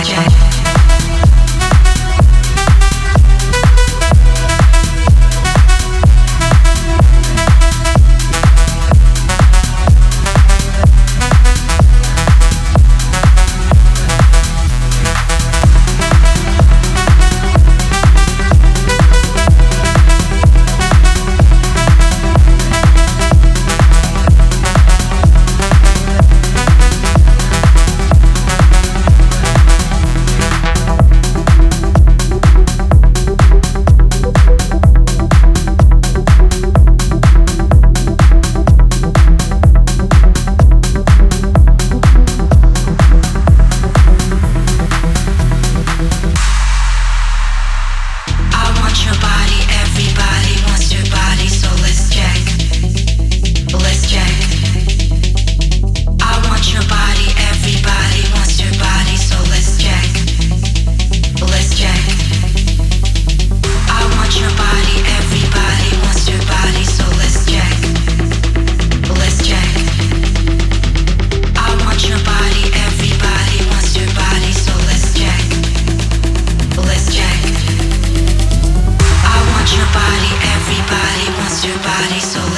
jack. your body so